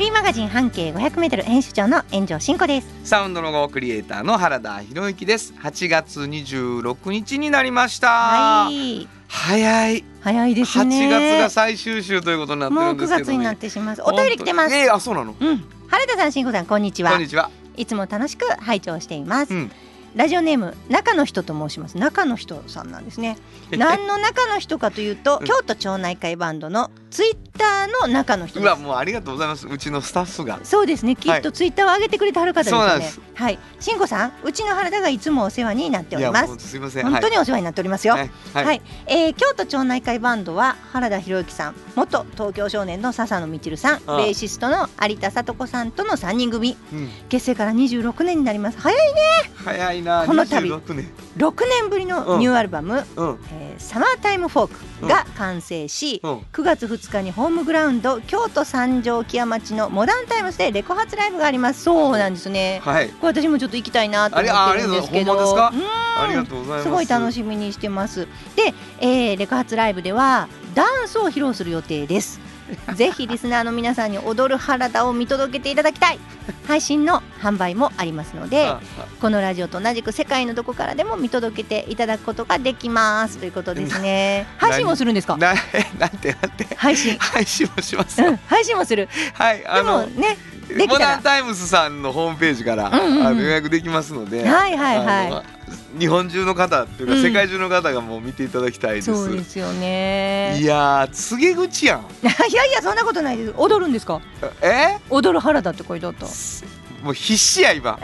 フリーマガジン半径 500m 編集長の炎上真子です。サウンドロゴクリエイターの原田博之です8月26日になりました、はい。早い早いです8ね。月が最終週ということになってもう9るんですけど、ね、月になってします。お便り来てます。えー、あそうなの？うん。原田さん、真子さん、こんにちはこん。にちは、いつも楽しく拝聴しています。うん、ラジオネーム中の人と申します。中の人さんなんですね。何の中の人かというと、うん。京都町内会バンドのツイッターの中の人うわです。もうありがとうございます。うちのスタッフが。そうですね。きっとツイッターを上げてくれてはる方ですよね。そうなんです。はい。真子さん、うちの原田がいつもお世話になっております。すいません。本当にお世話になっておりますよ。はい。はい、はい、えー京都町内会バンドは原田博之さん元東京少年の笹野みちるさんベーシストの有田聡子さんとの3人組。うん、結成から26年になります。早いね。早いなこの度26年。6年ぶりのニューアルバムうん「えーサマータイムフォーク」が完成し、うん。9月2日にホームグラウンド京都三条木屋町のモダンタイムスでレコ発ライブがあります。そうなんですね。はい。これ私もちょっと行きたいなと思ってるんですけど。すごい楽しみにしてます。で、えーレコ発ライブではダンスを披露する予定です。ぜひリスナーの皆さんに踊る原田を見届けていただきたい。配信の販売もありますのであ、このラジオと同じく世界のどこからでも見届けていただくことができますということですね。配信もするんですか？なえなんて？なんて？配信。配信もしますよ、うん、配信もする。はいあでものね、できモダンタイムスさんのホームページから、うんうんうんあの予約できますので、はいはいはい日本中の方っていうか、うん世界中の方がもう見ていただきたいです。そうですよね。いやー告げ口やん。いやいやそんなことないです。踊るんですか？え？踊る原田って書いてあった。もう必死や今。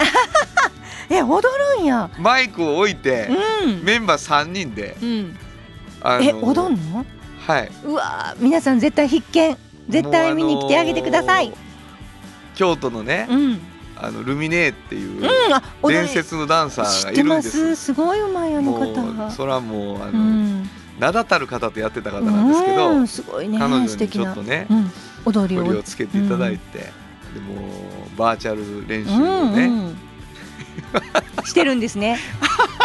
え踊るんや。マイクを置いて、うん。メンバー三人で、うん。あのえ踊んの？はい。うわー皆さん絶対必見絶対見に来てあげてください、京都のね、うん。うんあのルミネっていう伝説のダンサーがいるんです。す。すごいうまいあのも方それはもうあうの、ん。名だたる方とやってた方なんですけど、うんすごいね。彼女にちょっとねうん、踊りを。をつけていただいて、でもバーチャル練習をね、うんうんしてるんですね。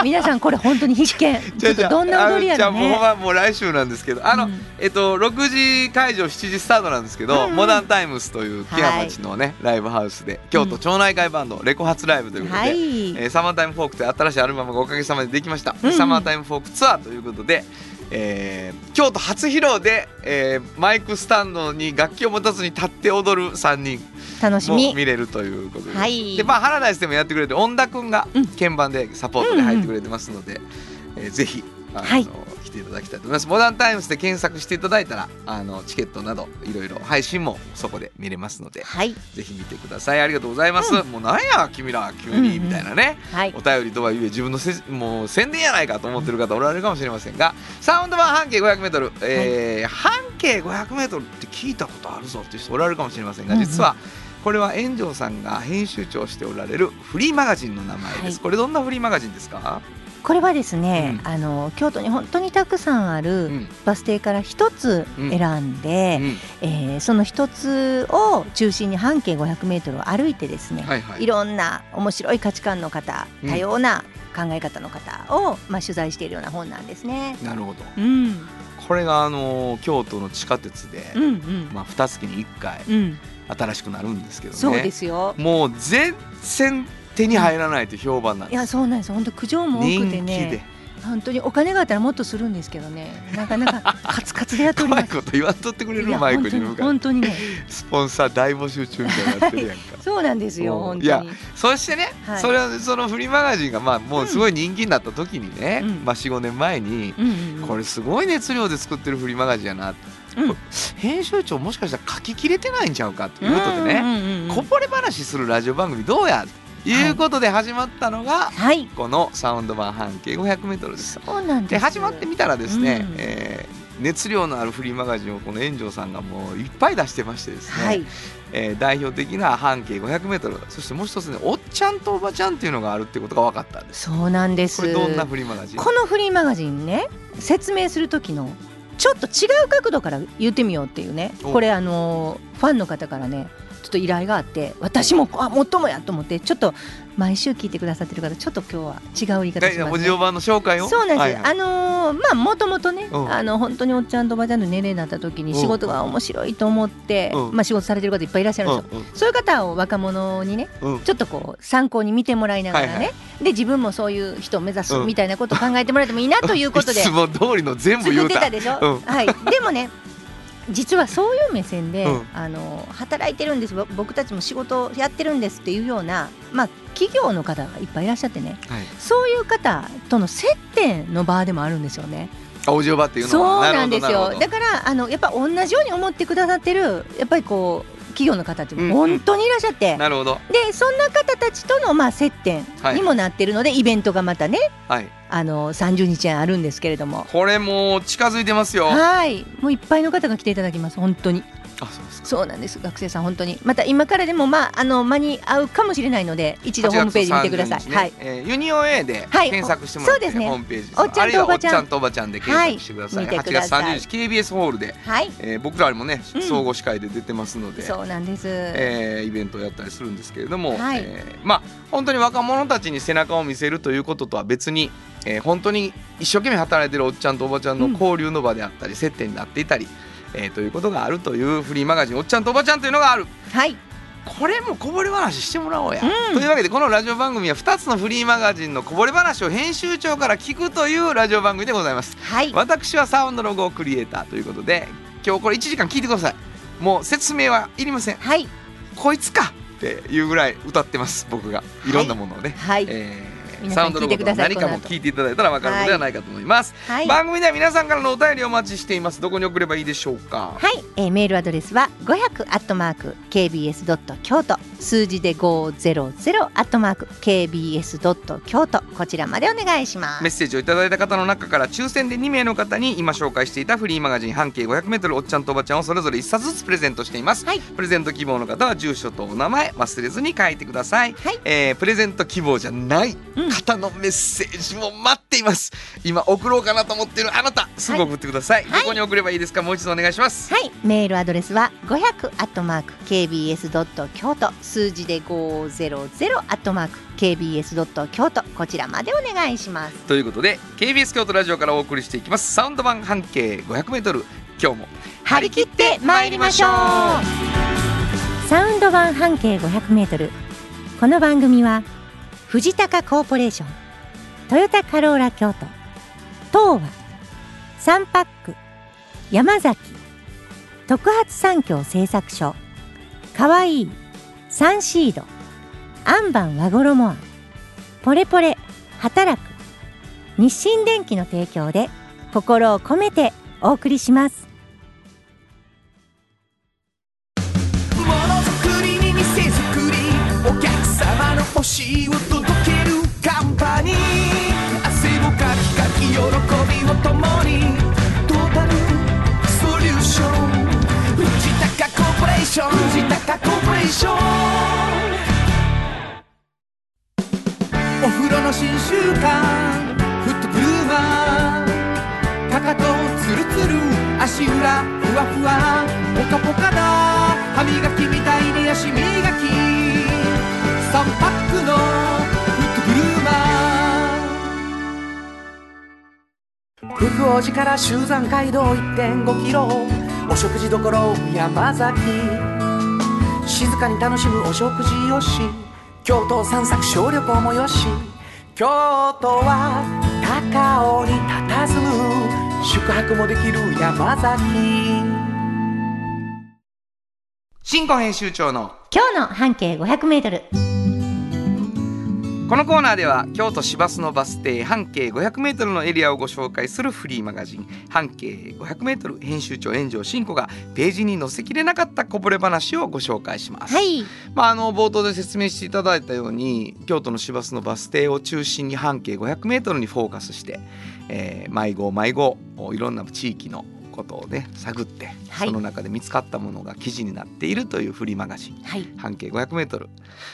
皆さんこれ本当に必見。ちょっとどんな踊りやろあのじゃあもうまもう来週なんですけど。あの、うん。えっと6時会場7時スタートなんですけど、うんうん。モダンタイムスという木屋町のね、ライブハウスで京都町内会バンド、レコ発ライブということで、はい、えーサマータイムフォークという新しいアルバムがおかげさまでできました、うん。うんサマータイムフォークツアーということで、えー京都初披露で、えーマイクスタンドに楽器を持たずに立って踊る3人も楽しみ。見れるということで、はい。でまあハラダイスでもやってくれて恩田君がうん。鍵盤でサポートで入ってくれてますので、えーぜひあの、はい。来ていただきたいと思います。モダンタイムスで検索していただいたらあのチケットなどいろいろ配信もそこで見れますのではい。ぜひ見てください。ありがとうございます、もうなんや君ら急にうんうんみたいなね、はい。お便りとはいえ自分のせもう宣伝やないかと思ってる方おられるかもしれませんがサウンド版半径 500m、えー半径 500m って聞いたことあるぞっていう人おられるかもしれませんが、うんうん。実はこれは炎上さんが編集長をしておられるフリーマガジンの名前です、はい。これどんなフリーマガジンですか、これはですね、うん。あの京都に本当にたくさんあうるん。バス停から一つ選んで、うん。えーその一つを中心に半径500メートルを歩いてですね、はいはい。いろんな面白い価値観の方うん。多様な考え方の方を、まあ、取材しているような本なんですね。なるほど。うん、これがあの京都の地下鉄で、うん、うん、まあ、2月に1回うん、新しくなるんですけどね。そうですよ。もう全然手に入らないと評判なんです。いや、そうなんです。本当苦情も多くて人気で。ね、本当にお金があったらもっとするんですけどね、なかなか カツカツでやっており怖います。こと言わんとってくれるマイク本当にに向かって。本当にね、スポンサー大募集中みたいになってるやんか。そうなんですよ。うん本いや当に。そしてね、はい。それはそのフリーマガジンがまあもうすごい人気になった時にね、うん。まあ45年前に、うんうんうん。これすごい熱量で作ってるフリーマガジンやな、編集長もしかしたら書ききれてないんちゃうかっていうことでね、こぼれ話するラジオ番組どうやということで始まったのが、はい。このサウンド版半径 500m です。そうなんです。で始まってみたらですね、うん。えー熱量のあるフリーマガジンをこの炎上さんがもういっぱい出してましてですね、はい。えー代表的な半径 500m そしてもう一つねおっちゃんとおばちゃんっていうのがあるってことが分かったんです。そうなんです。これどんなフリーマガジン？このフリーマガジンね説明する時のちょっと違う角度から言ってみようっていうね。お。これあのファンの方からねと依頼があって私もあもっともやと思ってちょっと毎週聞いてくださってる方ちょっと今日は違う言い方します、ね。文字版の紹介を？そうなんです、はいはい。あのーまあもともとね、うん。あの本当におっちゃんとおばちゃんの年齢になった時に仕事が面白いと思って、うん。まあ仕事されてる方いっぱいいらっしゃるんですよ、うんそういう方を若者にねうん。うんちょっとこう参考に見てもらいながらね、はいはで自分もそういう人を目指すうん。みたいなことを考えてもらってもいいなということで。いつも通りの全部作言うた。ってたでしょ、うん。はい、でもね 実はそういう目線で、うん。あの働いてるんです。ぼ僕たちも仕事をやってるんですっていうような、まあ、企業の方がいっぱいいらっしゃってね。はい。そういう方との接点の場でもあるんですよね。あおっていうのそうはなんですよ。だからあのやっぱ同じように思ってくださってるやっぱりこう企業の方って本当にいらっしゃって、なるほど。でそんな方たちとのまあ接点にもなってるので、イベントがまたね。はいあの30日あるんですけれども。これもう近づいてますよ。はい。もういっぱいの方が来ていただきます。本当に。あそうですか。そうなんです。学生さん本当に。また今からでもまああの間に合うかもしれないので一度ホームページ見てください、8月30日ね。はい。えーユニオン A ではい。検索してもらって、そうですね。ホームページおっちゃんとおばちゃん。とおばちゃんで検索してください、はい。見てく8月ださい。30日 KBS ホールで、はい。えー僕らもねうん。総合司会で出てますので、そうなんです、えーイベントをやったりするんですけれども、はい。えーまあ本当に若者たちに背中を見せるということとは別に、えー本当に一生懸命働いてるおっちゃんとおばちゃんの交流の場であったり、接点になっていたり、えーということがあるというフリーマガジン「おっちゃんとおばちゃん」というのがある。はい。これもこぼれ話してもらおうや、うん。というわけでこのラジオ番組は2つのフリーマガジンのこぼれ話を編集長から聞くというラジオ番組でございます。はい。私はサウンドロゴクリエイターということで今日これ1時間聞いてください。もう説明はいりません。はい。こいつかっていうぐらい歌ってます僕が。いろんなものをね、はい。えーサウンドロゴとは何かも聞いていただいたら分かるのではないかと思います、はい。番組では皆さんからのお便りをお待ちしています。どこに送ればいいでしょうか？はい、えーメールアドレスは500アットマーク kbs ドット京都数字で500アットマーク kbs ドット京都こちらまでお願いします。メッセージをいただいた方の中から抽選で2名の方に今紹介していたフリーマガジン半径 500m おっちゃんとおばちゃんをそれぞれ1冊ずつプレゼントしています、はい。プレゼント希望の方は住所とお名前忘れずに書いてください、はい。えープレゼント希望じゃないうん方のメッセージも待っています。今送ろうかなと思っているあなたすぐ送ってください、はい。どこに送ればいいですか？もう一度お願いします。はい、メールアドレスは500アットマーク kbs ドット京都数字で500アットマーク kbs ドット京都。こちらまでお願いします。ということで KBS 京都ラジオからお送りしていきます。サウンド版半径 500m 今日も張り切って参りましょう。サウンド版半径500メートル。この番組は藤高コーポレーショントヨタカローラ京都東和サンパック山崎特発産業製作所かわいいサンシード。アンバン和衣。あんポレポレ働く。日清電機の提供で心を込めてお送りします。から集山街道1.5キロ。お食事処山崎。静かに楽しむお食事よし。京都散策小旅行もよし。京都は高尾に佇む。宿泊もできる山崎。新婚編集長の今日の半径500メートルこのコーナーでは京都市バスのバス停半径 500m のエリアをご紹介するフリーマガジン半径 500m 編集長炎上真子がページに載せきれなかったこぼれ話をご紹介します。はいまあ、あの冒頭で説明していただいたように京都の市バスのバス停を中心に半径 500m にフォーカスして、えー、迷子迷子いろんな地域のこことをね探って、はい。その中で見つかったものが記事になっているというフリーマガジンはい。半径 500m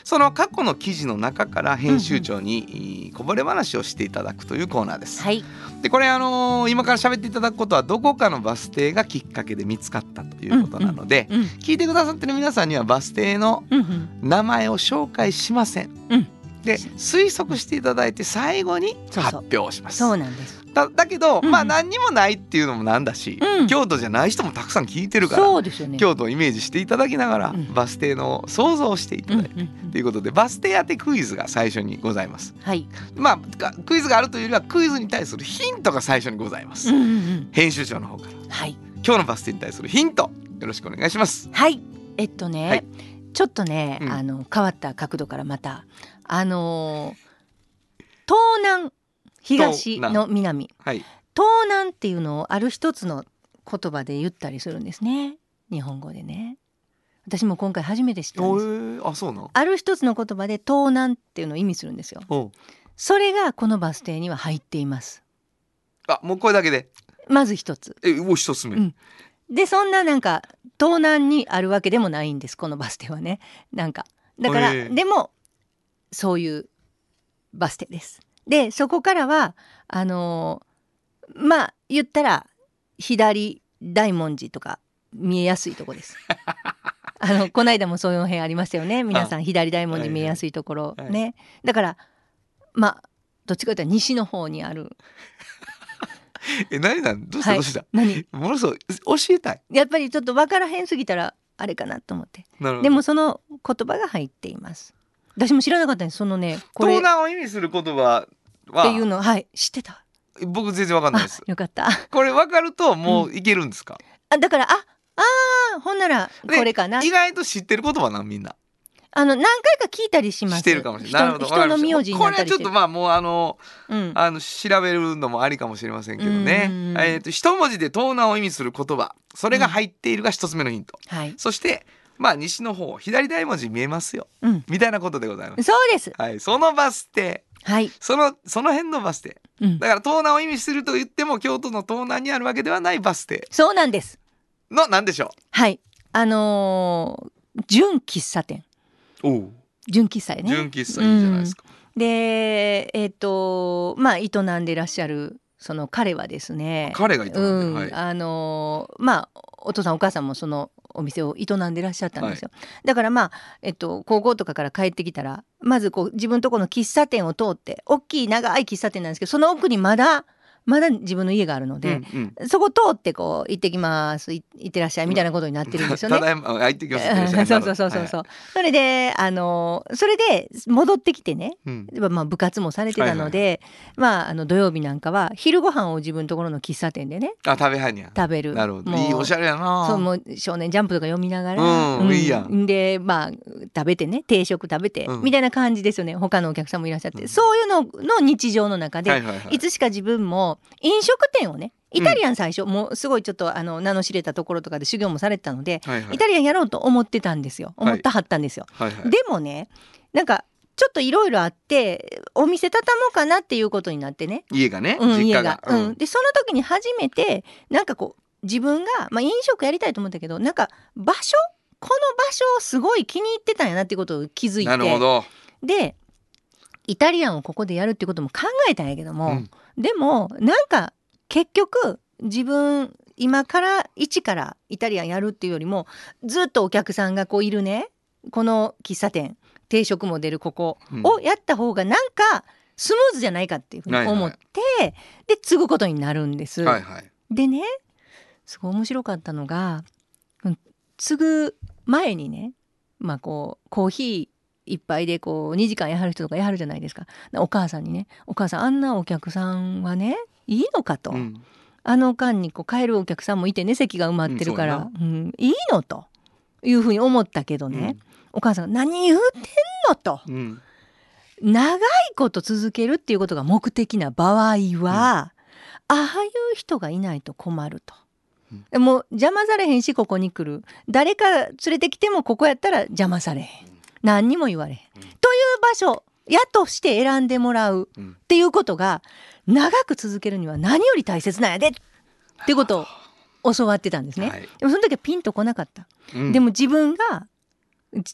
その過去の記事の中から編集長に、こぼれ話をしていただくというコーナーです。はい。でこれあのー今から喋っていただくことはどこかのバス停がきっかけで見つかったということなので、うん。聞いてくださってる皆さんにはバス停のうんうん。名前を紹介しません。うんで推測していただいて最後に発表します。そうなんです。だだけど、うん。まあ何にもないっていうのもなんだし、うん。京都じゃない人もたくさん聞いてるから、ね。京都をイメージしていただきながら、うん。バス停の想像をしていただいて、ということでバス停当てクイズが最初にございます。はい。まあがクイズがあるというよりはクイズに対するヒントが最初にございます。うんうんうん。編集長の方から。はい。今日のバス停に対するヒントよろしくお願いします。はい。えっとね、はい。ちょっとね、うん。あの変わった角度からまたあのー東南東の南。はい。東南っていうのをある一つの言葉で言ったりするんですね。日本語でね。私も今回初めて知ったんです。ー、あそうなん。ある一つの言葉で東南っていうのを意味するんですよ。おそれがこのバス停には入っています。あもうこれだけで？まず一つ。えお一つ目。うん。でそんななんか東南にあるわけでもないんですこのバス停はね。なんか。だから、へえでもそういうバス停です。でそこからはあのーまあ言ったら左大文字とか見えやすいとこです。あのこの間もそういうお部屋ありましたよね。皆さん左大文字見えやすいところ。はいはい。ね、だからまあどっちかというと西の方にある。え何なん？どうした？はい。どうした？何？ものすごい教えたい。やっぱりちょっと分からへんすぎたらあれかなと思って。なるほど。でもその言葉が入っています。私も知らなかったんです。そのね、これっ東南を意味する言葉はていうの、はい、知ってた。僕全然わかんないあです、。よかった。これわかるともういけるんですか？あ、だから、あ、あーほんなら、こでれかな。意外と知ってる言葉なん？みんな。あの、何回か聞いたりします。してるかもしれない。なるほど。人人の名字これは。ちょっとまあもうあのうん。あの調べるのもありかもしれませんけどねうん。えっ、と一文字で東南を意味する言葉、それが入っているが一つ目のヒント。はい。そしてまあ西の方左大文字見えますようん。みたいなことでございます。そうです。はい、そのバス停、はい。そのその辺のバス停。うん。だから東南を意味すると言っても京都の東南にあるわけではないバス停そうなんです。の何でしょはい。あのー純喫茶店。う。おお。純喫茶やね。純喫茶いいじゃないですか。で、えっ、と、まあ、営んでいらっしゃる、その彼はですね。彼がいたうん、はい。あのーまあお父さんお母さんもそのお店を営んでらっしゃったんですよ、だからまあ、えっと、高校とかから帰ってきたらまずこう自分とこの喫茶店を通って大きい長い喫茶店なんですけどその奥にまだまだ自分の家があるので、うんうん。そこ通ってこう行ってきます。い行ってらっしゃいみたいなことになってるんですよね。ただいまあ入ってきますうん そうそうそうそう。そう、それであのそれで戻ってきてね。うん。まあ部活もされてたので、まああの土曜日なんかは昼ご飯を自分のところの喫茶店でねあ食べはんや。食べる。なるほど。いいおしゃれやな。そうもう少年ジャンプとか読みながら、うんいいやん。でまあ食べてね定食食べて、うん。みたいな感じですよね。他のお客さんもいらっしゃって、うん。そういうのの日常の中で、はいいはい。はいつしか自分も飲食店をねイタリアン最初、もうすごいちょっとあの名の知れたところとかで修行もされてたので、はいはい。イタリアンやろうと思ってたんですよ。はい。思ったはったんですよ。はいはい。でもねなんかちょっといろいろあってお店畳もうかなっていうことになってね。家がねうん、実家家が。が。うん、でその時に初めてなんかこう自分が、まあ、飲食やりたいと思ったけどなんか場所この場所をすごい気に入ってたんやなっていうことを気づいなるほてど。でイタリアンをここでやるっていうことも考えたんやけども、うんでもなんか結局自分今から一からイタリアンやるっていうよりもずっとお客さんがこういるねこの喫茶店定食も出るここうんをやった方がなんかスムーズじゃないかっていうふうに思って、で継ぐことになるんです。はいはい。でねすごい面白かったのがうん継ぐ前にねまあこうコーヒー一杯でこう2時間やはる人とかやはるじゃないですか。お母さんにね「お母さんあんなお客さんはねいいのか」と。うん。あの間にこう帰るお客さんもいてね席が埋まってるから、うんうん。いいのと。いうふうに思ったけどね、お母さんが「何言うてんの?」と。うん。長いこと続けるっていうことが目的な場合は、ああいう人がいないと困ると。もう邪魔されへんしここに来る。誰か連れてきてもここやったら邪魔されへん何にも言われへん、うん。という場所やとして選んでもらううん。っていうことが長く続けるには何より大切なんやでってことを教わってたんですね、はい。でもその時はピンとこなかった、うん。でも自分が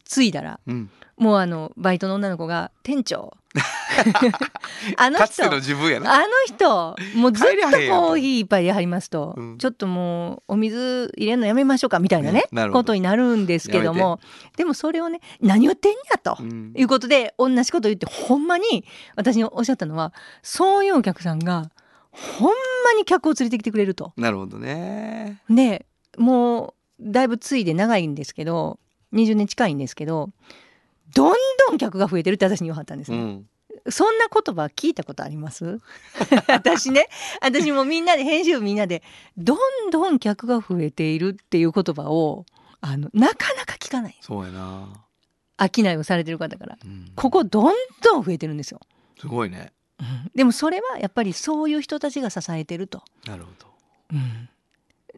ついだらうん。もうあのバイトの女の子が「店長。あの人かつての自分やな。あの人もうずっとコーヒー一杯でやりますと、うん。ちょっともうお水入れるのやめましょうかみたいなねことになるんですけどもでもそれをね何言ってんやと、うん。いうことで同じこと言ってほんまに私におっしゃったのはそういうお客さんがほんまに客を連れてきてくれると。なるほどね。でもうだいぶついで長いんですけど20年近いんですけどどんどん客が増えてるって私に言わはったんですね。うん。そんな言葉聞いたことあります？私ね。私もみんなで編集部みんなでどんどん客が増えているっていう言葉をあのなかなか聞かない。そうやな。商いをされてる方から。うん。ここどんどん増えてるんですよ、すごいね。でもそれはやっぱりそういう人たちが支えてると、なるほど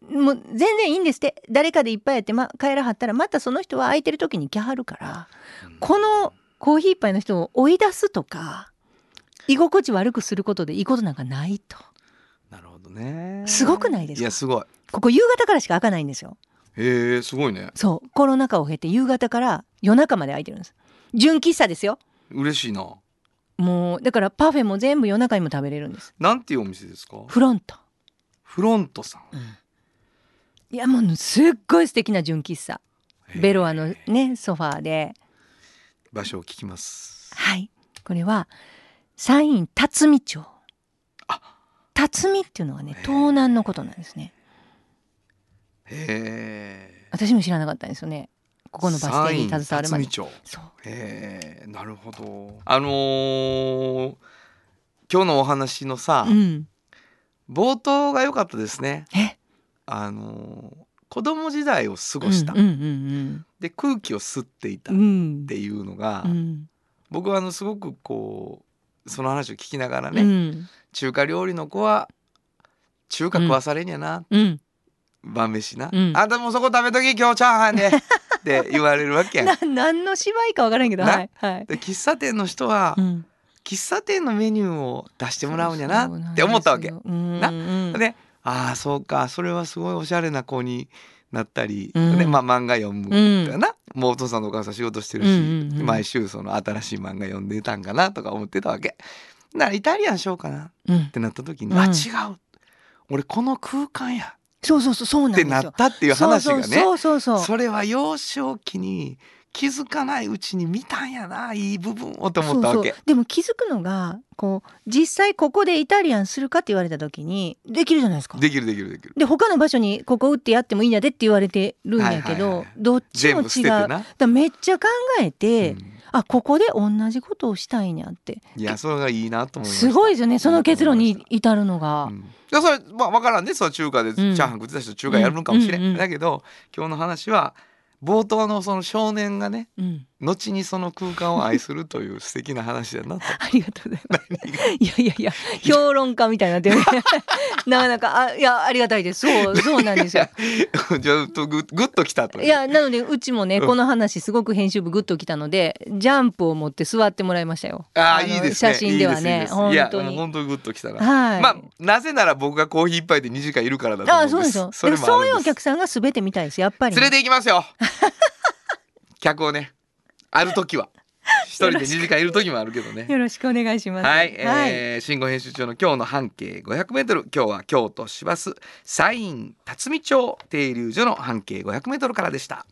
もう全然いいんですって。誰かでいっぱいやって、ま、帰らはったらまたその人は空いてる時に来はるからうん。このコーヒー一杯の人を追い出すとか居心地悪くすることでいいことなんかないと。なるほどね。すごくないですか？いやすごい。ここ夕方からしか開かないんですよ。へえすごいね。そう。コロナ禍を経て夕方から夜中まで開いてるんです。純喫茶ですよ。嬉しいな。もうだからパフェも全部夜中にも食べれるんです。なんていうお店ですか？フロント。フロントさんいやもうすっごい素敵な純喫茶。ベロアのねソファーで。場所を聞きます。はい。これは山陰辰巳町。あ。辰巳っていうのはね東南のことなんですね。へえ私も知らなかったんですよね。ここのバス停に携わるまで。山陰辰巳町。そう。へえなるほど。あのー今日のお話のさ、うん。冒頭が良かったですね。え？あのー子供時代を過ごした、うんうんで空気を吸っていたっうんうんていうのが、うん。僕はあのすごくこうその話を聞きながらうね、ん。中華料理の子は中華食わされんやな、うん。晩飯な、うん。あんたもうそこ食べとき今日チャーハンで。って言われるわけやん。な何の芝居かわからんけどな。はいはい。で喫茶店の人は、うん。喫茶店のメニューを出してもらうんやなって思ったわけ。そうなんなですよ。うんうん。でああそうか。それはすごいおしゃれな子になったり、うん。でまあ漫画読むうん。かな、もうお父さんとお母さん仕事してるし、うんうんうん毎週その新しい漫画読んでたんかなとか思ってたわけ。だからイタリアンしようかなっうん。てなった時に、うん。あ違う。俺この空間や。そうそうそうそうってなったっていう話がね。そうそうそうそう。それは幼少期に気づかないうちに見たんやないい部分をと思ったわけ。そうそう。でも気づくのがこう実際ここでイタリアンするかって言われた時にできるじゃないですか。できるできるできる。で他の場所にここ打ってやってもいいんやでって言われてるんやけど、はいはいはいどっちも違う。だめっちゃ考えて、うん。あここで同じことをしたいんやって。いやそれがいいなと思いました。すごいですよねその結論に至るのが。うん、でそれまあ分からんねその中華でチャーハン食ってた人中華やるのかもしれん、うんうんうん。だけど今日の話は冒頭のその少年がねうん、後にその空間を愛するという素敵な話だなと。ありがとうございます。いやいやいや評論家みたいにな なかなかあいやありがたいです。そうそうなんですよ。じゃあとグッグッときたといやなのでうちもね、うん。この話すごく編集部グッときたのでジャンプを持って座ってもらいましたよ。ああのいいですね。写真ではねいいですいい本当に。本当にグッときたな、はい。まあなぜなら僕がコーヒー一杯で2時間いるからだと思うんです。あそうですよ。それでもそういうお客さんが全て見たいです。やっぱりね、連れて行きますよ 客をねある時は。一人で2時間いる時もあるけどね。よろしくお願いします。はい、えー、新語編集長の今日の半径500メートル。今日は京都市バス西院辰巳町停留所の半径500メートルからでした。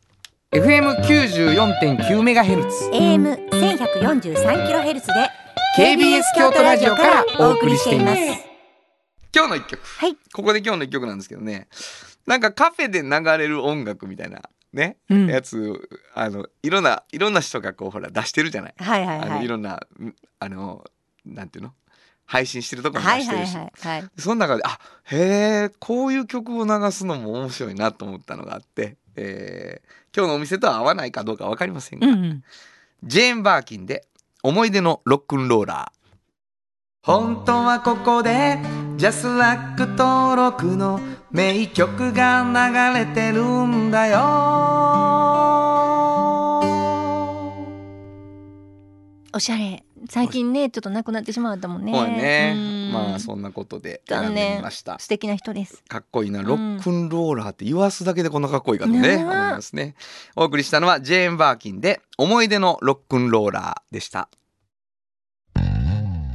FM94.9 メガヘルツ。AM 1143キロヘルツで KBS 京都ラジオからお送りしています。今日の一曲。はい。ここで今日の一曲なんですけどね。なんかカフェで流れる音楽みたいなね、うんやつあのいろんないろんな人がこうほら出してるじゃない、はいはいあはいい。のいろんなうんあのなんていうの？配信してるとこもはい出してるし、はいはいはい。その中であへえこういう曲を流すのも面白いなと思ったのがあって、えー今日のお店とは合わないかどうか分かりませんが、うんうん。ジェーン・バーキンで「思い出のロックンローラー」本当はここでジャスラック登録の名曲が流れてるんだよ。おしゃれ。最近ねちょっと亡くなってしまったもんね。そうやね。うん。まあそんなことで選んで残念みました。素敵な人です。かっこいいな。ん。ロックンローラーって言わすだけでこんなかっこいいかとね。思いますね。お送りしたのはジェーン・バーキンで思い出のロックンローラーでした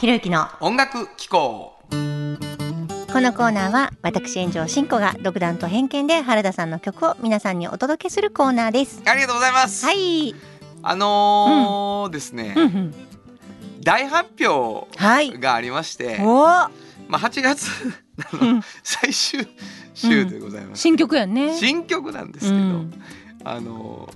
原田博之の音楽機構。このコーナーは私炎上真子が独断と偏見で原田さんの曲を皆さんにお届けするコーナーです。ありがとうございます、はい、あのーですね、うんうん、大発表はいがありまして、おまあ、8月 最終週でございます、新曲やんね。新曲なんですけど、うん。あの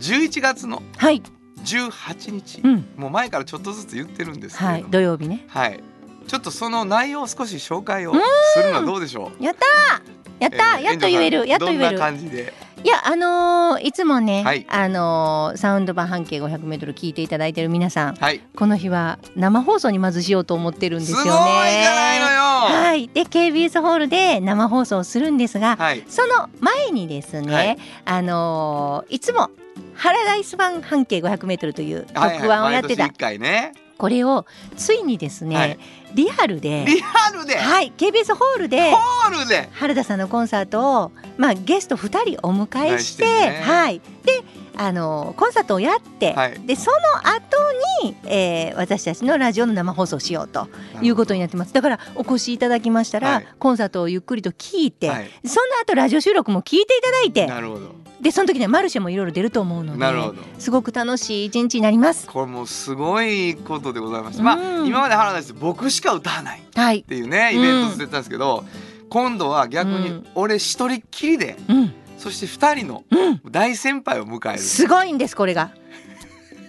ー、11月のはい、18日、うん、もう前からちょっとずつ言ってるんですけれどはい。も、土曜日ね。はい。ちょっとその内容を少し紹介をするのはどうでしょう、やったー。やったー、えーやっと言える。やっと言える。感じで？いやあのーいつもね、はい。あのーサウンド版半径 500m 聞いていただいてる皆さんはい。この日は生放送にまずしようと思ってるんですよね。すごいじゃないのよ。はい。で KBS ホールで生放送をするんですが、はい。その前にですね、はい。あのーいつもハラダイス版半径 500m というはい特番をやってた、毎年一回ね。これをついにですね、はい。リアルでリアルで、はい KBS ホールでホールで？原田さんのコンサートを、まあ、ゲスト2人お迎えしてね。はい、であのコンサートをやって、はい。でその後に、えー私たちのラジオの生放送をしようということになってます。だからお越しいただきましたら、はい。コンサートをゆっくりと聞いて、はい。その後ラジオ収録も聞いていただいてなるほどでその時にはマルシェもいろいろ出ると思うのでなるほど。すごく楽しい一日になります。これもうすごいことでございました、まあうん。今まで原田です僕しか歌わないっはい、ていうねイベントをしてたんですけど、今度は逆にうん。俺一人っきりでうん。そして二人のうん、大先輩を迎える。すごいんですこれが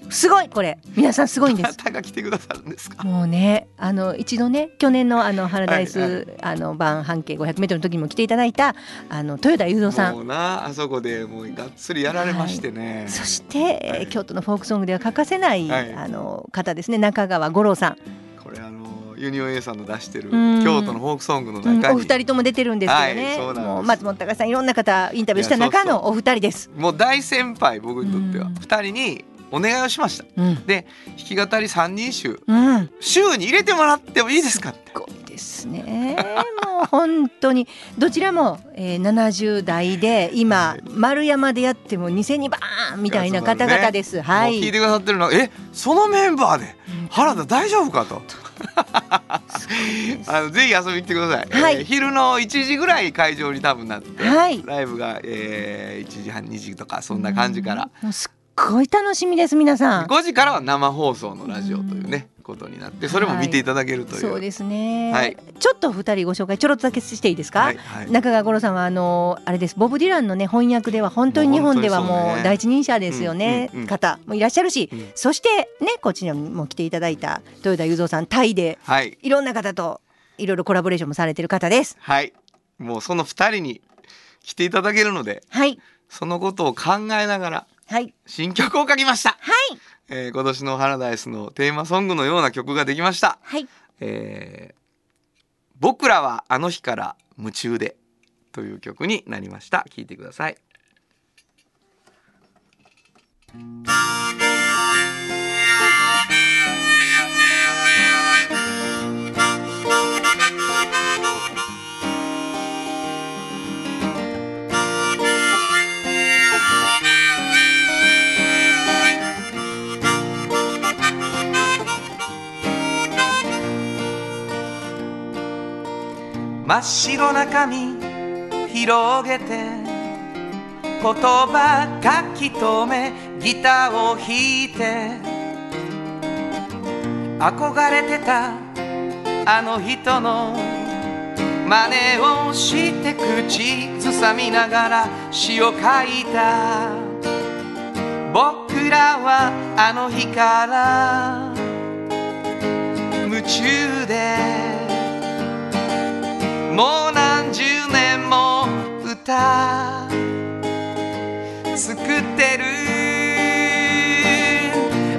すごいこれ。皆さんすごいんです。方が来てくださるんですか？もうねあの一度ね去年のあのハラダイス、はい。はあの晩半径 500m の時にも来ていただいたあの豊田雄三さん。もうなあそこでもうがっつりやられましてね、そして、えーはい。京都のフォークソングでは欠かせない、はい。あの方ですね。中川五郎さん、これあのユニオン A さんの出してるうん。京都のフォークソングのうん中に、お二人とも出てるんですけどね、はいもう松本隆さんいろんな方インタビューした中のお二人です。もう大先輩僕にとっては。うん。二人にお願いをしました。うん。で弾き語り三人集うん、集に入れてもらってもいいですかって。すごいですね。もう本当に。どちらも、えー、70代で今丸山でやっても2000バーンみたいな方々です。はい。聞いてくださってるのはえそのメンバーで原田大丈夫かと。あのぜひ遊びに来てください、はい。えー昼の1時ぐらい会場に多分なって、はい。ライブが、えー1時半2時とかそんな感じから、もうすっごい楽しみです皆さん。5時からは生放送のラジオというねことになってそれも見ていただけるという、そうですね、はい。ちょっと二人ご紹介ちょろっとだけしていいですか、はいはい。中川五郎さんはあのあれです。ボブ・ディランのね翻訳では本当に日本ではもう第一人者ですよね、うんうんうん。方もいらっしゃるし、うん。そしてねこっちにも来ていただいた豊田雄三さんタイではい。いろんな方といろいろコラボレーションもされてる方です。はい。もうその2人に来ていただけるのではい。そのことを考えながらはい。新曲を書きました、はい。えー今年の「ハラダイス」のテーマソングのような曲ができました。はい。えー僕らはあの日から夢中でという曲になりました。聞いてください白な紙広げて言葉書き留めギターを弾いて憧れてたあの人の真似をして口ずさみながら詩を書いた。僕らはあの日から夢中でもう何十年も歌作ってる。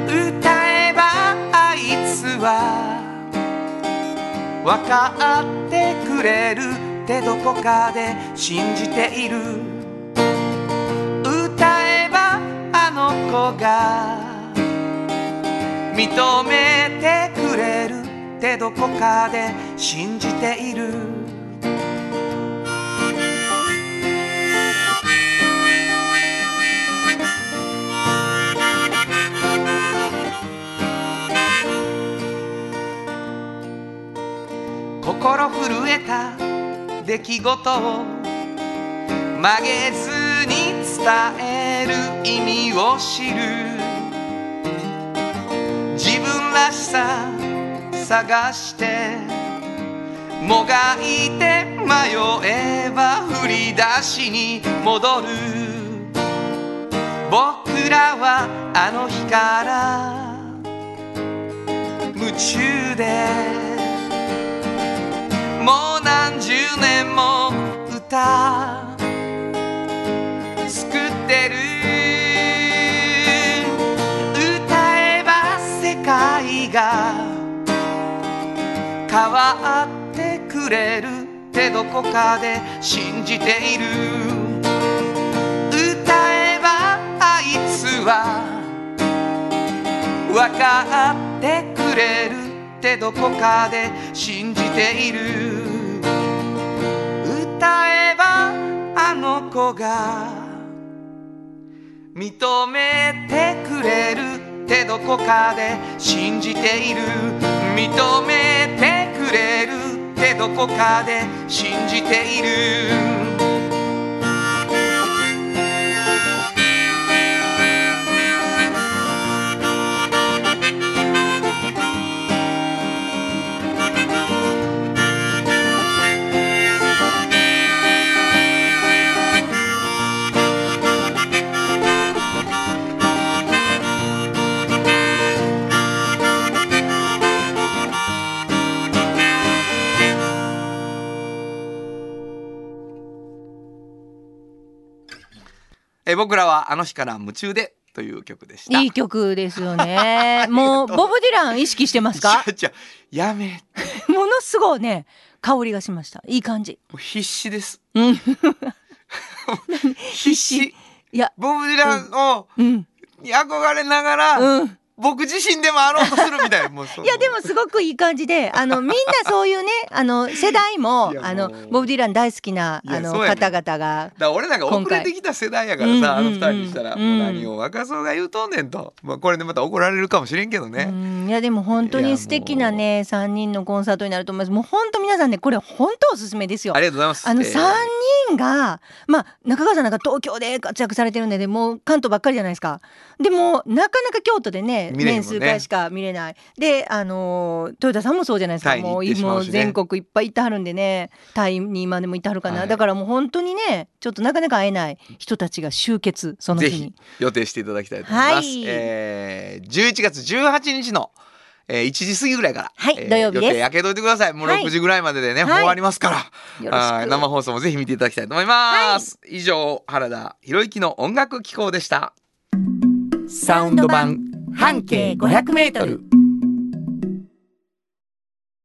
歌えばあいつは分かってくれるってどこかで信じている。歌えばあの子が認めてくれるってどこかで信じている。心震えた出来事を曲げずに伝える意味を知る自分らしさ探してもがいて迷えば振り出しに戻る。僕らはあの日から夢中でもう何十年も歌作ってる。歌えば世界が変わってくれるってどこかで信じている。歌えばあいつは分かってくれるってどこかで信じている。えばあの子が認めてくれるってどこかで信じている。認めてくれるってどこかで信じている。えー僕らはあの日から夢中でという曲でした。いい曲ですよね。もうボブ・ディラン意識してますか？やめ ものすごいね香りがしました。いい感じ。必死です。うん。必死。いや、ボブ・ディランをうん。に憧れながら、うん。僕自身でもあろうとするみたい。もういやでもすごくいい感じであのみんなそういうね あの世代もいやあのボブ・ディラン大好きないあの方々がだから俺なんか遅れてきた世代やからさあの二人うんにしたら、もう何を若そうが言うとんねんと、まあ、これでまた怒られるかもしれんけどうね、ん。いやでも本当に素敵なね3人のコンサートになると思います。もう本当皆さんねこれ本当おすすめですよ。ありがとうございます。あのえー。3人が、まあ中川さんなんか東京で活躍されてるんでねもう関東ばっかりじゃないですか。でもなかなか京都でねね年数回しか見れない。であのー豊田さんもそうじゃないですか。もうね。もう全国いっぱい行ってはるんでねタイに今でも行ってはるかな、はい。だからもう本当にねちょっとなかなか会えない人たちが集結そのぜひ日に。予定していただきたいと思います、はい。えー、11月18日のえー、1時過ぎぐらいから、はいえー土曜日です。予定開けといてください。もうはい。6時ぐらいまででね、はい。終わりますから。よろしく。はい。生放送もぜひ見ていただきたいと思います、以上原田博之の音楽機構でした。サウンド版半径500メートル。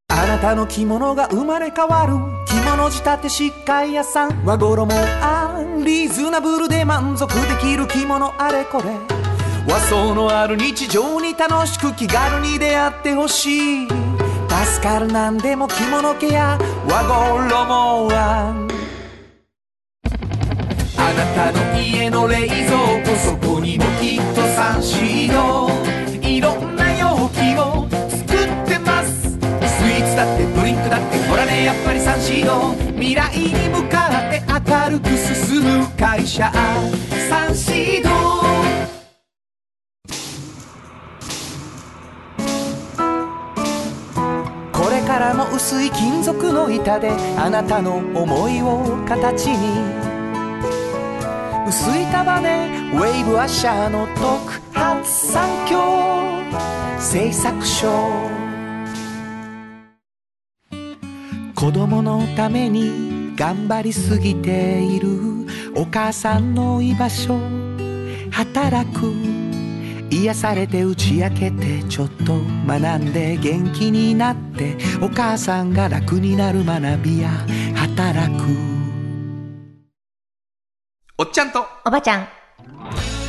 あなたの着物が生まれ変わる。着物仕立て疾患屋さん。和衣あんリーズナブルで満足できる着物あれこれ。和装のある日常に楽しく気軽に出会ってほしい。助かるなんでも着物ケア。和衣あん。あなたの家の冷蔵庫そこにもきっとサンシードだってドリンクだってほらねやっぱりサンシード未来に向かって明るく進む会社。サンシードこれからも薄い金属の板であなたの思いを形に。薄い束ねウェーブアッシャーの特発産業製作所。子供のために頑張りすぎているお母さんの居場所。働く。癒されて打ち明けてちょっと学んで元気になってお母さんが楽になる学びや。働く。おっちゃんと。おばちゃん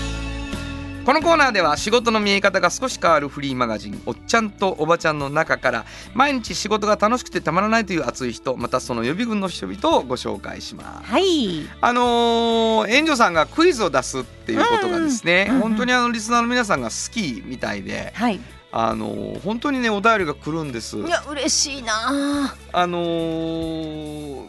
このコーナーでは仕事の見え方が少し変わるフリーマガジン「おっちゃんとおばちゃん」の中から毎日仕事が楽しくてたまらないという熱い人。またその予備軍の人々をご紹介します。はい。あのー、援助さんがクイズを出すっていうことがですね、うんうん本当にあのリスナーの皆さんが好きみたいで、はい。あのー本当にねお便りが来るんです。いや嬉しいな。あのー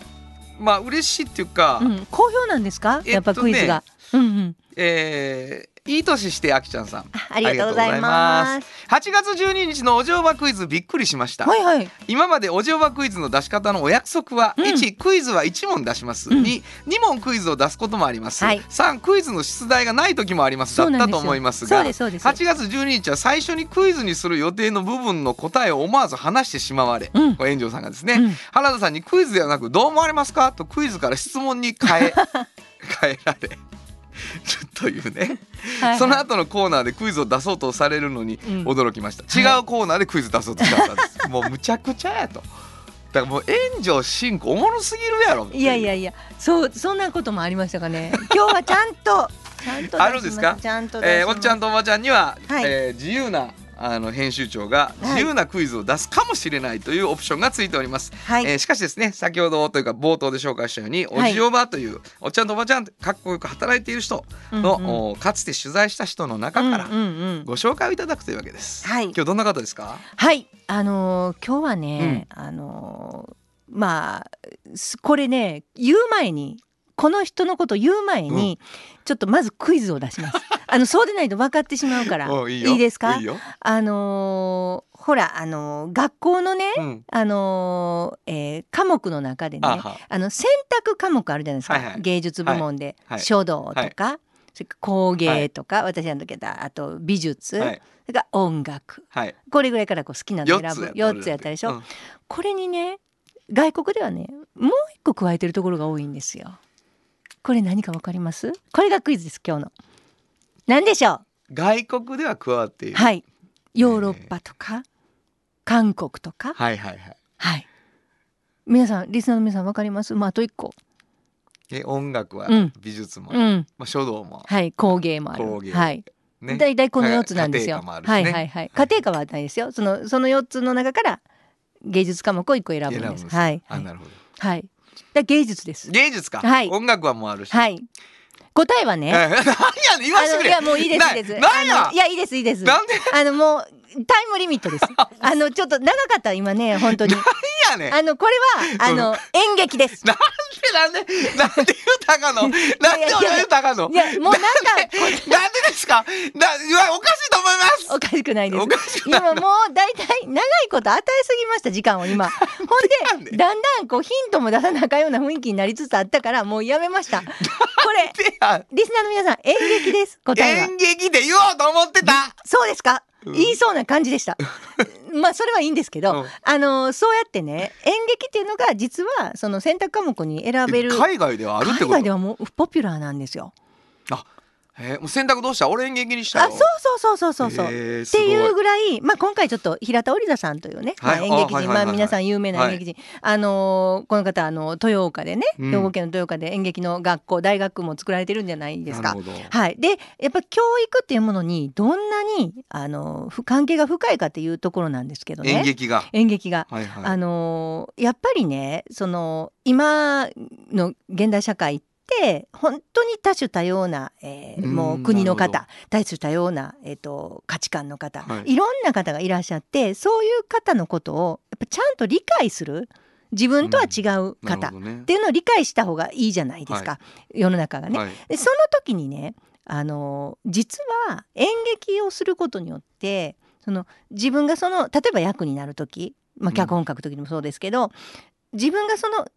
まあ嬉しいっていうか、あ、うん、好評なんですか？やっぱクイズが、うんうんえーいい年してあきちゃんさん。あありがとうございます。8月12日のお乗馬クイズびっくりしました。はいはい。今までお乗馬クイズの出し方のお約束は、うん。1クイズは1問出します、うん。2 2問クイズを出すこともあります、はい。3クイズの出題がない時もあります。だったと思いますがすそうです。8月12日は最初にクイズにする予定の部分の答えを思わず話してしまわれ、うん。これ炎上さんがですね、うん。原田さんにクイズではなくどう思われますか？とクイズから質問に変え 変えられ。る というね。はいはい。その後のコーナーでクイズを出そうとされるのにうん。驚きました、違うコーナーでクイズ出そうとしたんです。もうむちゃくちゃやと。だからもう炎上進行おもろすぎるやろいやいやいや。そうそんなこともありましたかね。今日はちゃんとちゃんとあるんですか？ちゃんとえーおっちゃんとおばちゃんには、はい。えー自由なあの編集長がはい。自由なクイズを出すかもしれないというオプションがついております、はい、えーしかしですね先ほどというか冒頭で紹介したように、はい。おじおばというおっちゃんとおばちゃんかっこよく働いている人の、うんうん。おかつて取材した人の中からうんうんうん。ご紹介をいただくというわけです、はい。今日どんな方ですか？はい。あのー今日はね、あのーまあすこれね言う前にこの人のこと言う前に、ちょっとまずクイズを出します。あのそうでないと分かってしまうから。おいいよ。ですか？あのーほらあのー学校のね、うん、あのーえー科目の中でねあは。あの選択科目あるじゃないですか、はいはい。芸術部門で、はい。はい。書道とか、それから工芸とか、私の時だあと美術、はい。それから音楽。はい。これぐらいからこう好きなの四選ぶ。つや4つやったでしょ、うん。これにね外国ではねもう一個加えてるところが多いんですよ。これ何かわかります？これがクイズです今日の何でしょ外国では加わっていう。るはい。ヨーロッパとか韓国とか？はいはいはい。はい。皆さんリスナーの皆さんわかります？まああと一個。え音楽はうん。美術も、うん。まあ、書道も。はい工芸もある。工芸。はい。ね。大体この4つなんですよ。家庭科もあるしね。はいはいはい。家庭科はないですよ。そのその4つの中から芸術科目を1個選ぶんです。ですはい。はい。あなるほど。はい。だ芸術です。芸術か、はい。音楽はもうあるし、はい。答えはえね。何やねん言わせてくれいやもういいですいいです。ななんや？いやいいですいいです。なんで？あのもうタイムリミットです。あのちょっと長かった今ね本当に。何やねんあのこれはあの演劇です。なんでなんでなんで言うたらあかんのなんで俺言うたらあかんの？いやもうなんかなんででですか？ないやおかしいと思いますおかしくないですお。かしくない今もう大体長いこと与えすぎました時間を今。ほなんでだんだんこうヒントも出さなあかんような雰囲気になりつつあったからもうやめました。これリスナーの皆さん演劇です答えは。演劇で言おうと思ってたそうですか？うん言いそうな感じでした。まあそれはいいんですけど、うんあのそうやってね演劇っていうのが実はその選択科目に選べる海外ではあるってこと？海外ではもうポピュラーなんですよ。えーもう選択どうした？俺演劇にしたよあそうそうそうそうそうそう。へーっていうぐらい、まあ、今回ちょっと平田織田さんというね、はい。まあ、演劇人、まあ、皆さん有名な演劇人、あのーこの方あの豊岡でね、うん。兵庫県の豊岡で演劇の学校大学も作られてるんじゃないですか。はい、でやっぱ教育っていうものにどんなにあのふ関係が深いかっていうところなんですけどね。演劇が。演劇が。はいはい。あのーやっぱりねその今の現代社会っって本当に多種多様な、えーうんもう国の方多種多様な、えー、と価値観の方、はい。い、ろんな方がいらっしゃってそういう方のことをやっぱちゃんと理解する自分とは違う方、っていうのを理解した方がいいじゃないですか、世の中がね。はい。でその時にねあの実は演劇をすることによってその自分がその例えば役になる時、まあ、うん。脚本書く時にもそうですけど、自分がその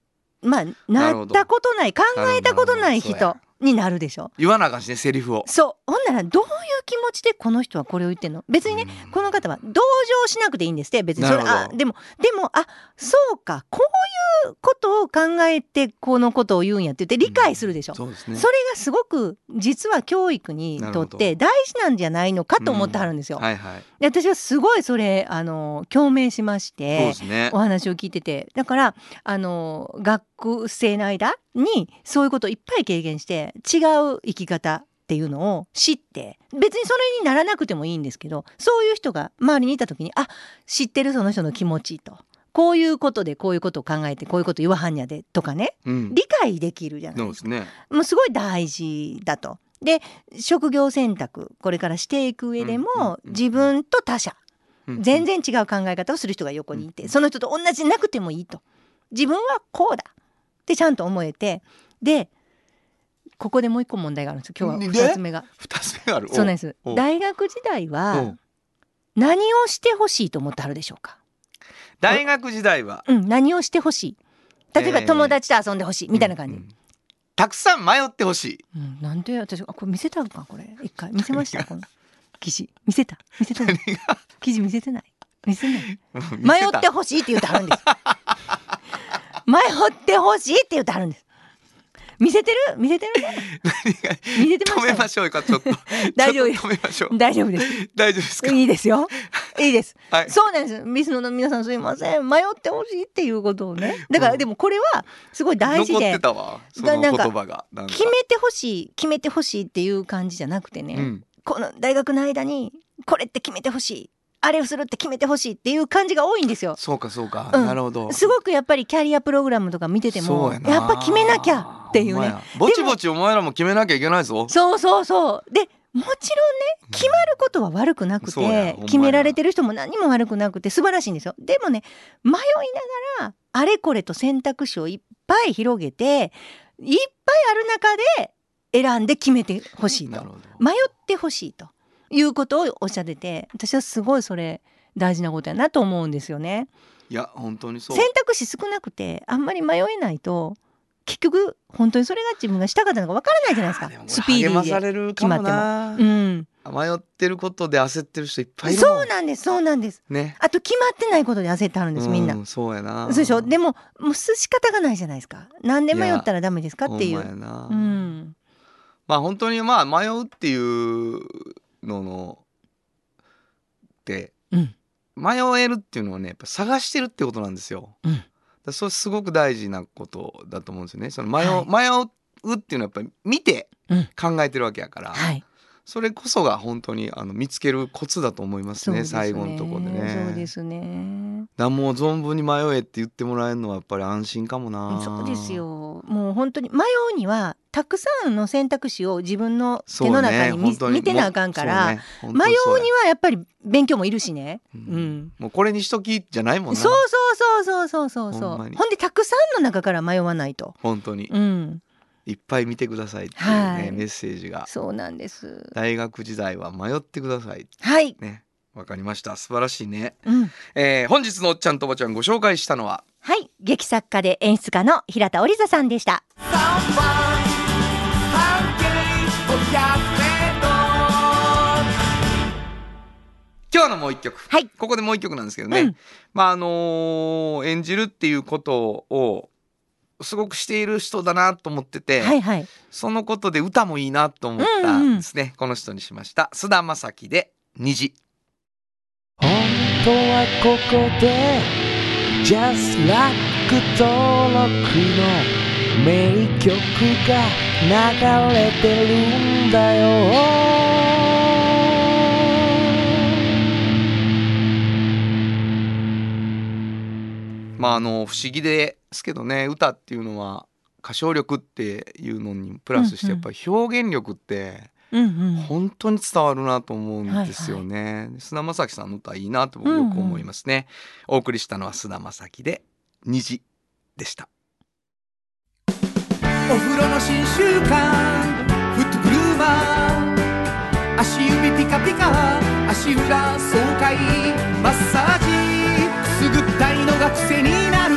まあなったことない考えたことない人になるでしょ。言わなあかんしねセリフを。そう。ほんならどういう気持ちでこの人はこれを言ってんの？別にね、うん。この方は同情しなくていいんですって別に。それあでもでもあそうか。こういうことを考えてこのことを言うんやって言って理解するでしょ。そうですね。それがすごく実は教育にとって大事なんじゃないのかと思ってはるんですよ。はいはい。で私はすごいそれあの共鳴しましそうてね。お話を聞いてて。だからあの学生の間にそういうことをいっぱい経験して違う生き方っていうのを知って別にそれにならなくてもいいんですけどそういう人が周りにいた時にあ知ってるその人の気持ちとこういうことでこういうことを考えてこういうこと言わはんやでとかねうん。理解できるじゃないでか。そうですすね。もうすごい大事だと。で職業選択これからしていく上でもうん自分と他者うん全然違う考え方をする人が横にいてその人と同じでなくてもいいと。自分はこうだってちゃんと思えてでここでもう一個問題があるんです今日はで二つ目が。二つ目がある？そうなんです。お大学時代おはお何をしてほしいと思ってはるでしょうか、大学時代は？うん、何をしてほしい？例えばえー。友達と遊んでほしいみたいな感じ、うんうん。たくさん迷ってほしい。うん、なんで？私あこれ見せたのかこれ。一回。見せました？この記事。見せた。見せた記事見せてない。見せてない。うん迷ってほしいって言ってはるんです迷ってほしいって言ってはるんです。見せてる？見せてる？見せてま止めましょうかちょっと。大丈夫です。ちょっと止めましょう。大丈夫です。大丈夫ですか？いいですよ。い。いです。はい。そうなんです。ミスノの皆さんすいません。迷ってほしいっていうことをね。だかうんらでもこれはすごい大事残っでてたわ。その言がなんか葉が。なんか。決めてほしい決めてほしいっていう感じじゃなくてね、うん。この大学の間にこれって決めてほしいあれをするって決めてほしいっていう感じが多いんですよ。そうかそうか、うん。なるほど。すごくやっぱりキャリアプログラムとか見ててもやな。やっぱ決めなきゃっていうね。ぼちぼちお前らも決めなきゃいけないぞ。そうそうそう。でもちろんね決まることは悪くなくて決められてる人も何も悪くなくて素晴らしいんですよ。でもね迷いながらあれこれと選択肢をいっぱい広げていっぱいある中で選んで決めてほしいと。迷ってほしいということをおっしゃってて私はすごいそれ大事なことやなと思うんですよね。いや本当にそう。選択肢少なくてあんまり迷えないと結局本当にそれが自分がしたかったのかわからないじゃないですか。スピーディーで。れるかもな。うん、迷ってることで焦ってる人いっぱいいるもん。そうなんですそうなんです。ね。あと決まってないことで焦ってはるんですみんな、うそうやな。そうでしょ？でももう仕方がないじゃないですか。なんで迷ったらダメですかっていう。うん。まあ本当にまあ迷うっていうののってうん。迷えるっていうのはねやっぱ探してるってことなんですよ。うん。だそれすごく大事なことだと思うんですよね。その迷,、はい。迷うっていうのはやっぱり見てうん。考えてるわけやから、はいそれこそが本当にあの見つけるコツだと思いますねね最後のところでね。そうですねだもう存分に迷えって言ってもらえるのはやっぱり安心かもな。そうです。よもう本当に迷うにはたくさんの選択肢を自分の手の中に見,、本当見てなあかんから、ね迷うにはやっぱり勉強もいるしね。ううんんもうこれにしときじゃないもんな。そうそうそうそうそうそうほんでたくさんの中から迷わないと。本当にうん、いっぱい見てくださいっていうね、はい。メッセージが。そうなんです。大学時代は迷ってくださいはい、ねわかりました。素晴らしいね、うん、えー本日のおっちゃんとおばちゃんご紹介したのは？はい。劇作家で演出家の平田織座さんでした。今日のもう一曲。はい。ここでもう一曲なんですけどね、うん。まああのー演じるっていうことをすごくしている人だなと思ってて、はいはい。そのことで歌もいいなと思ったんですね、この人にしました。須田将暉で虹。本当はここで Just Like 登録の名曲が流れてるんだよ。まああの不思議ですけどね歌っていうのは歌唱力っていうのにプラスしてうんうんやっぱり表現力ってうんうん本当に伝わるなと思うんですよね。菅田将暉さんの歌いいなと僕よく思いますね。お送りしたのは菅田将暉で虹でした。お風呂の新習慣フットグルーマー足指ピカピカ足裏爽快マッサージくすぐったいのが癖になる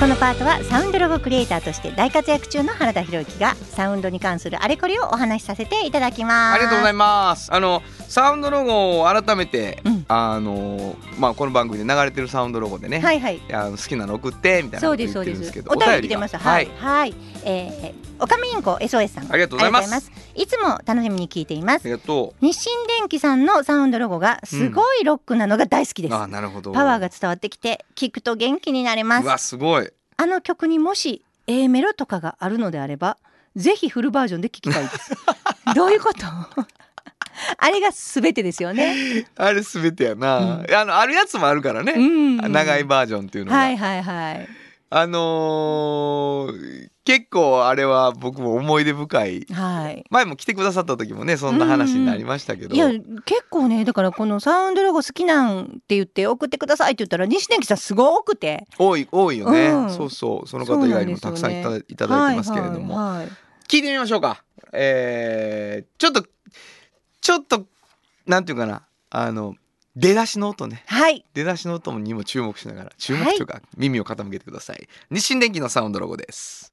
このパートはサウンドロゴクリエイターとして大活躍中の原田博之がサウンドに関するあれこれをお話しさせていただきます。ありがとうございます。あのサウンドロゴを改めて、うん。あのまあこの番組で流れてるサウンドロゴでね、はいはい。あの好きなの送ってみたいなそこと言ってるんですけど、すお便り来てがましたははい。い、はい。えー、おかみインコ SOS さん。ありがとうございます。いつも楽しみに聞いています。ありがと日清電機さんのサウンドロゴがすごいロックなのが大好きでう。す、あなるほど。パワーが伝わってきて聞くと元気になれます。うわすごい。あの曲にもし A メロとかがあるのであればぜひフルバージョンで聞きたいです。どういうこと？あれが全てですよね。あれすべてやな、うん。あのあるやつもあるからね、うん。長いバージョンっていうのが、はいはいはい。あのー結構あれは僕も思い出深い。はい。前も来てくださった時もねそんな話になりましたけど、いや結構ねだからこのサウンドロゴ好きなんって言って送ってくださいって言ったら西電機さんすごくて。多い多いよね、うん。そうそう。その方以外にもたくさんいた,、いただいてますけれども、はいはいはい。聞いてみましょうか。えー、ちょっとちょっとなんていうかな。あの出だしの音ね。はい。出だしの音にも注目しながら注目というか、耳を傾けてください。日清電機のサウンドロゴです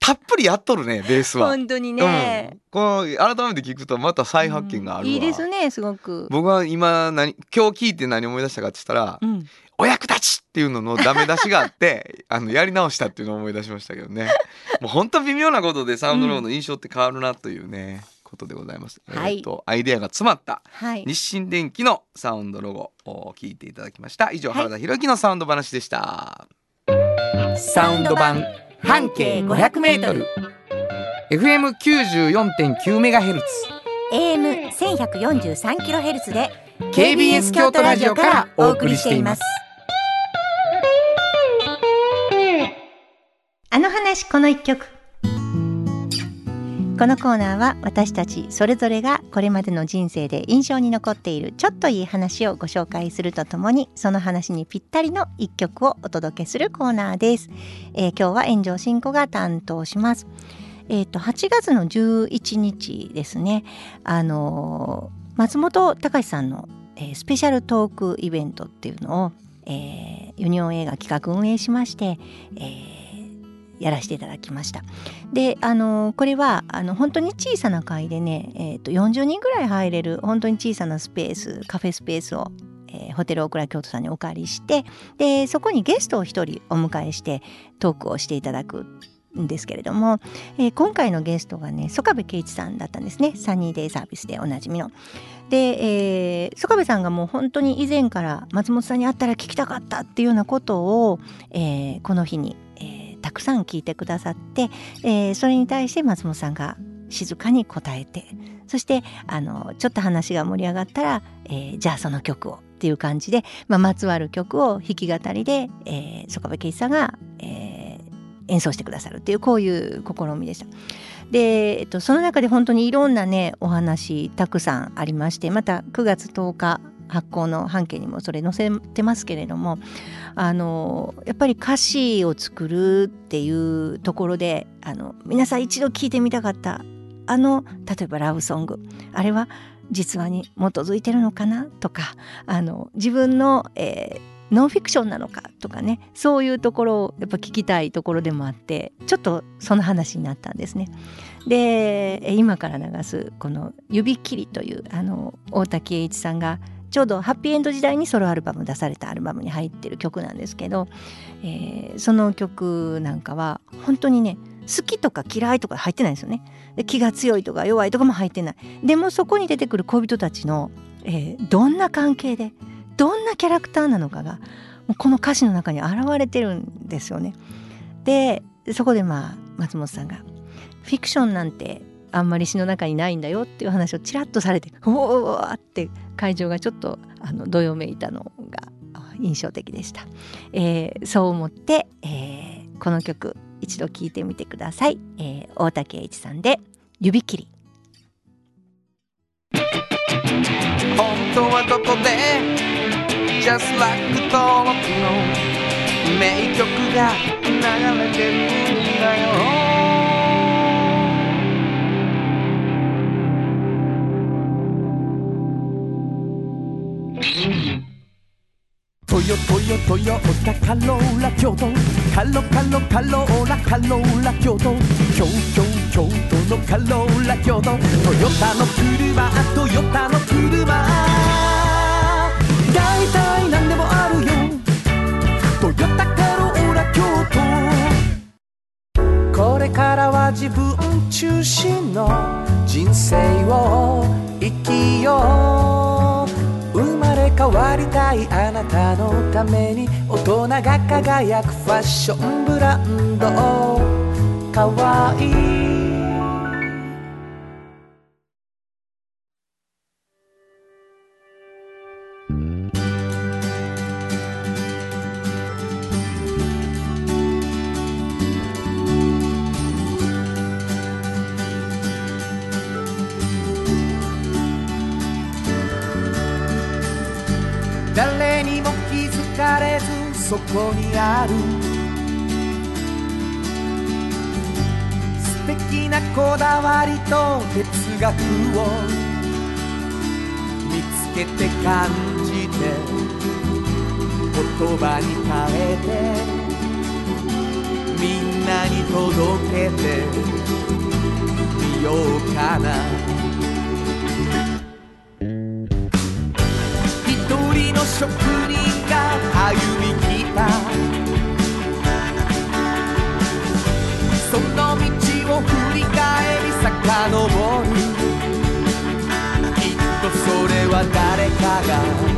たっぷりやっとるねベースは。本当にね。うん、この改めて聞くとまた再発見があるわ、いいですねすごく。僕は今何今日聞いて何思い出したかって言ったら、うん。お役立ちっていうののダメ出しがあって あのやり直したっていうのを思い出しましたけどね。もう本当微妙なことでサウンドロゴの印象って変わるなというね、ことでございます、はい。えーとアイデアが詰まったはい。日清電機のサウンドロゴを聞いていただきました。以上はい。原田博之のサウンド話でした、サウンド版半径 500m FM94.9 メガヘルツ。AM 千百四十三キロヘルツで KBS 京都ラジオからお送りしています。あの話この一曲このコーナーは私たちそれぞれがこれまでの人生で印象に残っているちょっといい話をご紹介するとともにその話にぴったりの一曲をお届けするコーナーです、えー今日は炎上進行が担当します。えっ、と8月の11日ですね。あのー松本隆さんの、えースペシャルトークイベントっていうのを、えーユニオン映画企画運営しまして、えーやらせていただきました。であのこれはあの本当に小さな会でね、えー、と40人ぐらい入れる本当に小さなスペースカフェスペースを、えーホテル大倉京都さんにお借りしてでそこにゲストを一人お迎えしてトークをしていただくんですけれども、えー今回のゲストがね曽我部圭一さんだったんですねサニーデイサービスでおなじみの。で、えー、曽我部さんがもう本当に以前から松本さんに会ったら聞きたかったっていうようなことを、えーこの日に、たくさん聞いてくださって、えーそれに対して松本さんが静かに答えてそしてあのちょっと話が盛り上がったら、えーじゃあその曲をっていう感じで、まあ、まつわる曲を弾き語りで、えー、曽我部圭一さんが、えー演奏してくださるっていうこういう試みでした。で、えっと、その中で本当にいろんなねお話たくさんありましてまた9月10日発行の半径にもそれ載せてますけれどもあのやっぱり歌詞を作るっていうところであの皆さん一度聴いてみたかったあの例えばラブソングあれは実話に基づいてるのかな？とかあの自分の、えーノンフィクションなのか？とかねそういうところをやっぱ聞きたいところでもあってちょっとその話になったんですね。で今から流すこの「指切り」というあの大滝栄一さんがちょうどハッピーエンド時代にソロアルバム出されたアルバムに入ってる曲なんですけど、えーその曲なんかは本当にね好きとか嫌いとか入ってないんですよね。で気が強いとか弱いとかも入ってない。でもそこに出てくる恋人たちの、えーどんな関係でどんなキャラクターなのかがこの歌詞の中に現れてるんですよね。でそこでまあ松本さんが「フィクションなんてあんまり詩の中にないんだよ」っていう話をちらっとされて「おお!」って会場がちょっとあのどよめいたのが印象的でした。えーそう思って、えーこの曲一度聴いてみてください。えー大竹栄一さんで「指切り」。本当はどこで Just like 登録の名曲が流れてるんだよヨトヨトヨタカローラ京都。カロカロカローラカローラ京都。京京京都のカローラ京都。トヨタの車トヨタの車。大体何でもあるよ。トヨタカローラ京都。これからは自分中心の人生を生きよう。変わりたいあなたのために大人が輝くファッションブランド。かわいい。ある。素敵なこだわりと哲学を見つけて感じて言葉に変えてみんなに届けてみようかな。誰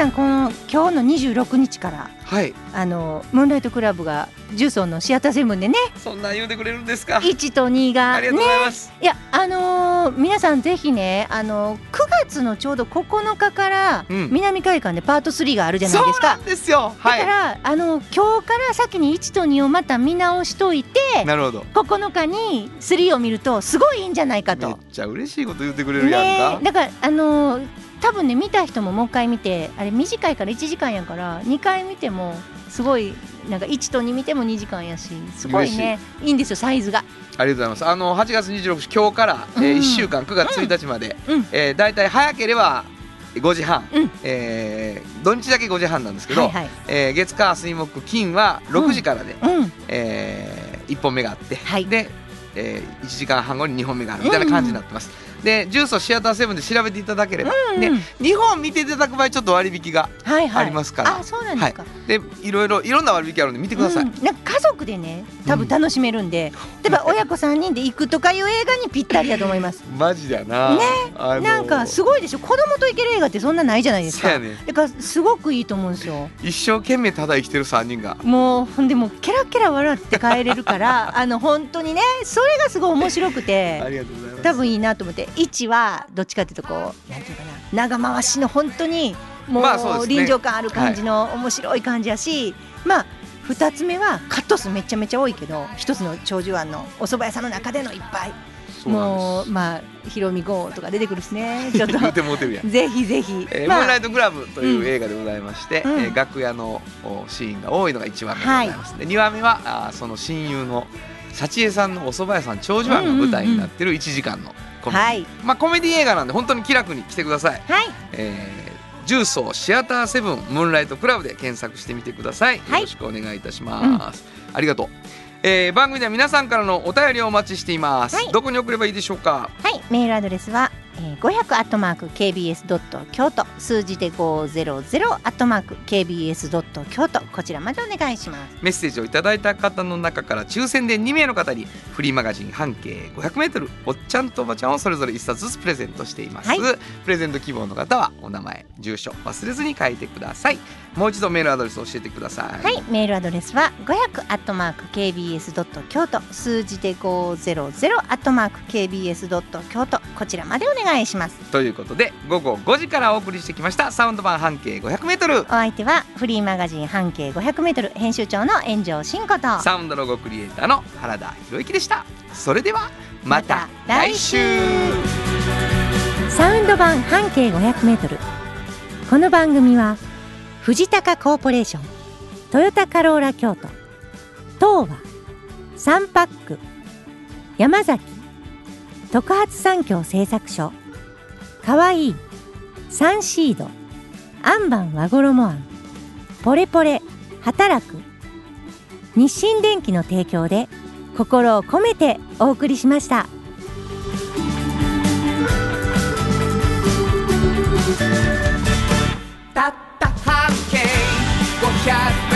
さんこの今日の26日からはい。あのムーンライトクラブが重曹のシアターセブンでねそんなん言うてくれるんですか？1と2がねありがとうございます、いやあのー皆さんぜひねあのー9月のちょうど9日からうん。南海岸でパート3があるじゃないですか。そうなん。ですよ。だはい。から、あの今日から先に1と2をまた見直しといてなるほど。9日に3を見るとすごいいいんじゃないかめっと。ちゃ嬉しいこと言ってくれるやんか、ねだからあのー多分ね見た人ももう一回見てあれ短いから1時間やから2回見てもすごいなんか1と2見ても2時間やしすごいねい。いんですよサイズが。ありがとうございます。あの8月26日今日から、えーうん。1週間9月1日まで、うん。えー、だいたい早ければ5時半、うん。えー土日だけ5時半なんですけど、はいはい。えー月火水木金は6時からで、うん。え1本目があって、はい。で、え1時間半後に2本目があるみたいな感じになってます、でジュースをシアターセブンで調べていただければ、うんうん。で日本見ていただく場合ちょっと割引がはいはい。ありますから。あそうなんですか、でい。ろいろいろんな割引あるんで見てください、うん。なんか家族でね多分楽しめるんで、例えば親子3人で行くとかいう映画にぴったりだと思います。マジだな、ね。あのなんかすごいでしょ。子供と行ける映画ってそんなないじゃないですか。ねだからすごくいいと思うんですよ。一生懸命ただ生きてる3人が。もうほんでもうケラケラ笑って帰れるから あの本当にねそれがすごい面白くあてりがとうございます。多分いいなと思って1はどっちかっていうとこうなんていうかな長回しの本当にもう臨場感ある感じの面白い感じやし、まあ2つ目はカット数めちゃめちゃ多いけど一つの長寿庵のお蕎麦屋さんの中でのいっぱいもうまあヒロミゴーとか出てくるしね。ちょっと。ぜひぜひ、えーまあ。ムーンライトクラブという映画でございまして、うん。えー楽屋のおシーンが多いのが1番目でございます、で2番目はあーその親友の幸恵さんのお蕎麦屋さん長寿庵が舞台になってる1時間のコメディ、はい。まあ、コメディ映画なんで本当に気楽に来てください、はい。えージュースをシアターセブンムーンライトクラブで検索してみてください、はい。よろしくお願いいたします、ありがとう、えー番組では皆さんからのお便りをお待ちしています、はい。どこに送ればいいでしょうか？はい、メールアドレスは、えー、500アットマーク KBS ドット京都数字で500アットマーク KBS ドット京都こちらまでお願いします。メッセージをいただいた方の中から抽選で2名の方にフリーマガジン半径 500m おっちゃんとおばちゃんをそれぞれ1冊ずつプレゼントしています、はい。プレゼント希望の方はお名前住所忘れずに書いてください。もう一度メールアドレス教えてください。はい、メールアドレスは500アットマーク KBS ドット京都数字で500アットマーク KBS ドット京都こちらまでお願いします。ということで午後5時からお送りしてきましたサウンド版半径 500m お相手はフリーマガジン半径500メートル編集長の炎上真子と。サウンドロゴクリエイターの原田博之でした。それではまた来週。サウンド版半径500メートル。この番組は藤高コーポレーショントヨタカローラ京都東和サンパック山崎特発産業製作所かわい。いサンシード。アンバン和衣あん。ポレポレ。働く。日清電機の提供で心を込めてお送りしました。たった半径500